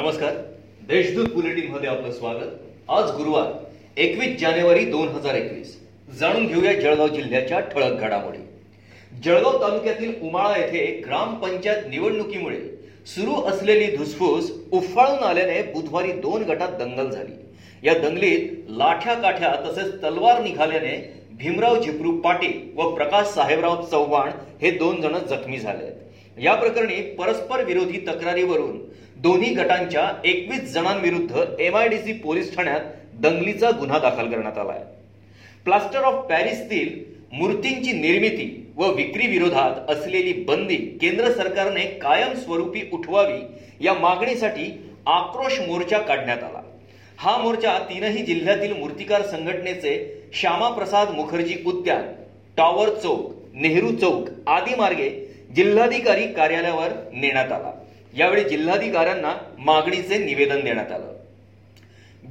नमस्कार. देशदूत बुलेटिनमध्ये आपलं स्वागत. आज गुरुवार एकवीस जानेवारी दोन हजार एकवीस. जाणून घेऊया जळगाव जिल्ह्याच्या ठळक घडामोडी. जळगाव तालुक्यातील उमाळा येथे ग्रामपंचायत निवडणुकीमुळे सुरू असलेली धुसफूस उफाळून आल्याने बुधवारी दोन गटात दंगल झाली. या दंगलीत लाठ्या काठ्या तसेच तलवार निघाल्याने भीमराव झिपरू पाटील व प्रकाश साहेबराव चव्हाण हे दोन जण जखमी झाले आहेत. या प्रकरणी परस्पर विरोधी तक्रारीवरून दोन्ही गटांच्या एकवीस जणांविरुद्ध एमआयडीसी पोलीस ठाण्यात दंगलीचा गुन्हा दाखल करण्यात आला आहे प्लास्टर ऑफ पॅरिसतील मूर्तींची निर्मिती व विक्री विरोधात असलेली बंदी केंद्र सरकारने कायमस्वरूपी उठवावी या मागणीसाठी आक्रोश मोर्चा काढण्यात आला. हा मोर्चा तीनही जिल्ह्यातील मूर्तिकार संघटनेचे श्यामाप्रसाद मुखर्जी उद्यान टॉवर चौक नेहरू चौक आदी मार्गे जिल्हाधिकारी कार्यालयावर नेण्यात आला. यावेळी जिल्हाधिकाऱ्यांना मागणीचे निवेदन देण्यात आलं.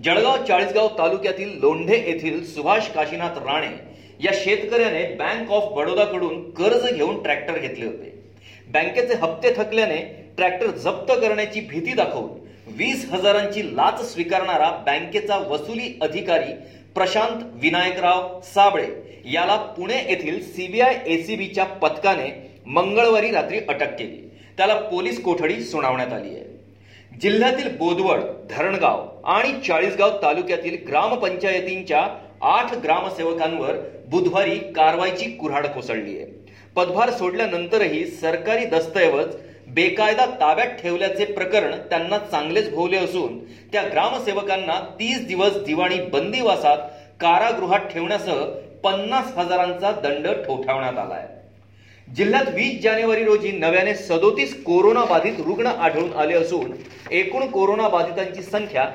जळगाव चाळीसगाव तालुक्यातील लोंढे येथील सुभाष काशीनाथ राणे या शेतकऱ्याने बँक ऑफ बडोदाकडून कर्ज घेऊन ट्रॅक्टर घेतले होते. बँकेचे हप्ते थकल्याने ट्रॅक्टर जप्त करण्याची भीती दाखवून वीस हजारांची लाच स्वीकारणारा बँकेचा वसुली अधिकारी प्रशांत विनायकराव साबळे याला पुणे येथील सीबीआय एसीबीच्या पथकाने मंगळवारी रात्री अटक केली. त्याला पोलीस कोठडी सुनावण्यात आली आहे. जिल्ह्यातील बोदवड धरणगाव आणि चाळीसगाव तालुक्यातील ग्रामपंचायतींच्या आठ ग्रामसेवकांवर बुधवारी कारवाईची कुऱ्हाड कोसळली आहे. पदभार सोडल्यानंतरही सरकारी दस्तऐवज बेकायदा ताब्यात ठेवल्याचे प्रकरण त्यांना चांगलेच भोवले असून त्या ग्रामसेवकांना तीस दिवस दिवाणी बंदीवासात कारागृहात ठेवण्यासह पन्नास हजारांचा दंड ठोठावण्यात आला आहे जिल्ह्यात वीस जानेवारी रोजी नव्याने सदोतीस कोरोना बाधित रुग्ण आढळून आले असून एकूण कोरोना बाधितांची संख्या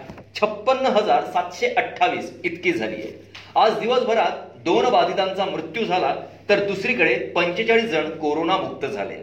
छप्पन्न हजार सातशे अठ्ठावीस इतकी झाली आहे. आज दिवसभरात दोन बाधितांचा मृत्यू झाला तर दुसरीकडे पंचेचाळीस जण कोरोनामुक्त झाले.